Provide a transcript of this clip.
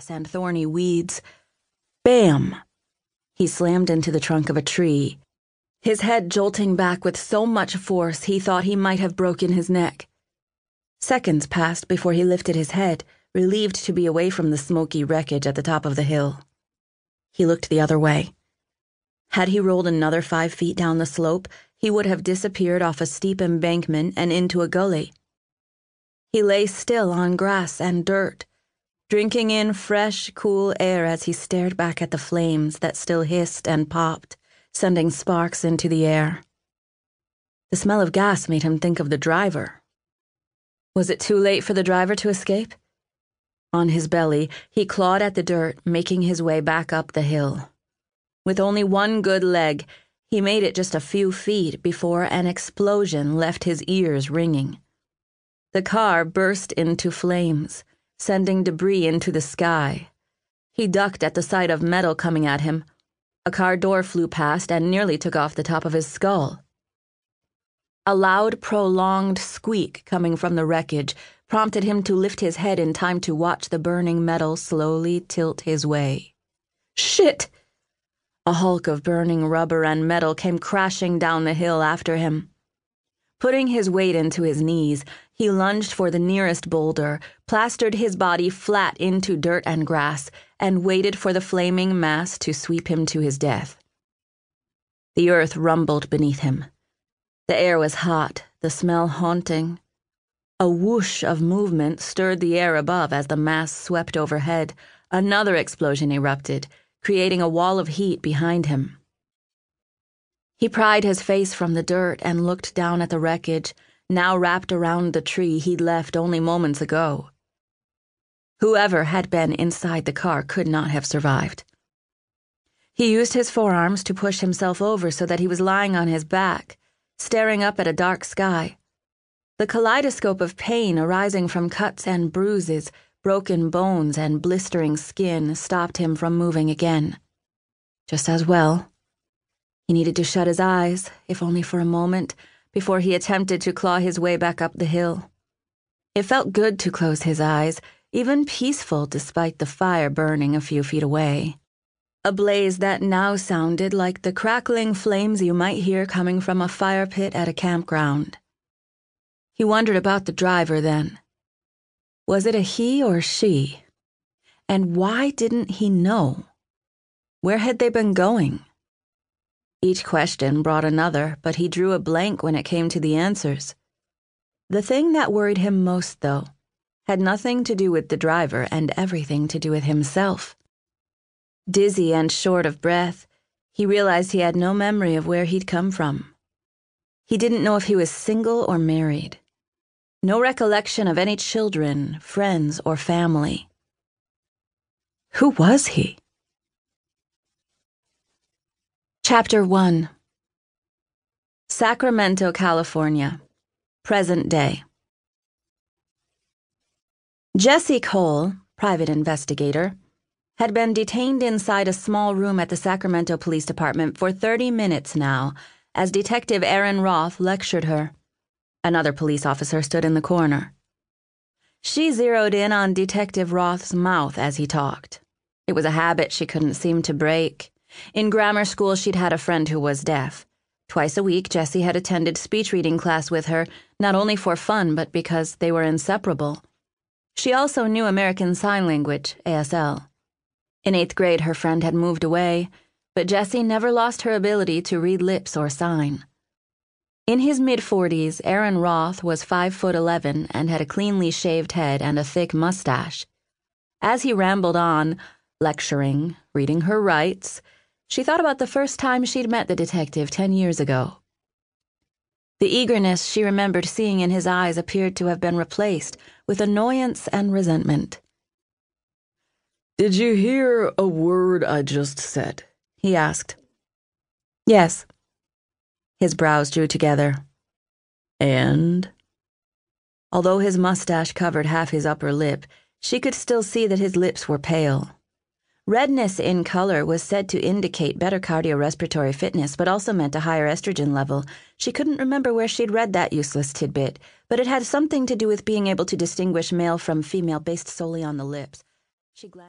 grass and thorny weeds. Bam! He slammed into the trunk of a tree, his head jolting back with so much force he thought he might have broken his neck. Seconds passed before he lifted his head, relieved to be away from the smoky wreckage at the top of the hill. He looked the other way. Had he rolled another five feet down the slope, he would have disappeared off a steep embankment and into a gully. He lay still on grass and dirt, drinking in fresh, cool air as he stared back at the flames that still hissed and popped, sending sparks into the air. The smell of gas made him think of the driver. Was it too late for the driver to escape? On his belly, he clawed at the dirt, making his way back up the hill. With only one good leg, he made it just a few feet before an explosion left his ears ringing. The car burst into flames, sending debris into the sky. He ducked at the sight of metal coming at him. A car door flew past and nearly took off the top of his skull. A loud, prolonged squeak coming from the wreckage prompted him to lift his head in time to watch the burning metal slowly tilt his way. Shit! A hulk of burning rubber and metal came crashing down the hill after him. Putting his weight into his knees, he lunged for the nearest boulder, plastered his body flat into dirt and grass, and waited for the flaming mass to sweep him to his death. The earth rumbled beneath him. The air was hot, the smell haunting. A whoosh of movement stirred the air above as the mass swept overhead. Another explosion erupted, creating a wall of heat behind him. He pried his face from the dirt and looked down at the wreckage, now wrapped around the tree he'd left only moments ago. Whoever had been inside the car could not have survived. He used his forearms to push himself over so that he was lying on his back, staring up at a dark sky. The kaleidoscope of pain arising from cuts and bruises, broken bones, and blistering skin stopped him from moving again. Just as well. He needed to shut his eyes, if only for a moment, before he attempted to claw his way back up the hill. It felt good to close his eyes, even peaceful despite the fire burning a few feet away. A blaze that now sounded like the crackling flames you might hear coming from a fire pit at a campground. He wondered about the driver then. Was it a he or she? And why didn't he know? Where had they been going? Each question brought another, but he drew a blank when it came to the answers. The thing that worried him most, though, had nothing to do with the driver and everything to do with himself. Dizzy and short of breath, he realized he had no memory of where he'd come from. He didn't know if he was single or married. No recollection of any children, friends, or family. Who was he? Chapter 1 Sacramento, California. Present day. Jessie Cole, private investigator, had been detained inside a small room at the Sacramento Police Department for 30 minutes now as Detective Aaron Roth lectured her. Another police officer stood in the corner. She zeroed in on Detective Roth's mouth as he talked. It was a habit she couldn't seem to break. In grammar school, she'd had a friend who was deaf. Twice a week, Jessie had attended speech reading class with her, not only for fun, but because they were inseparable. She also knew American Sign Language, ASL. In eighth grade, her friend had moved away, but Jessie never lost her ability to read lips or sign. In his mid 40s, Aaron Roth was 5 foot 11 and had a cleanly shaved head and a thick mustache. As he rambled on, lecturing, reading her rights, she thought about the first time she'd met the detective 10 years ago. The eagerness she remembered seeing in his eyes appeared to have been replaced with annoyance and resentment. Did you hear a word I just said? he asked. Yes. His brows drew together. And? Although his mustache covered half his upper lip, she could still see that his lips were pale. Redness in color was said to indicate better cardiorespiratory fitness, but also meant a higher estrogen level. She couldn't remember where she'd read that useless tidbit, but it had something to do with being able to distinguish male from female based solely on the lips. She glanced.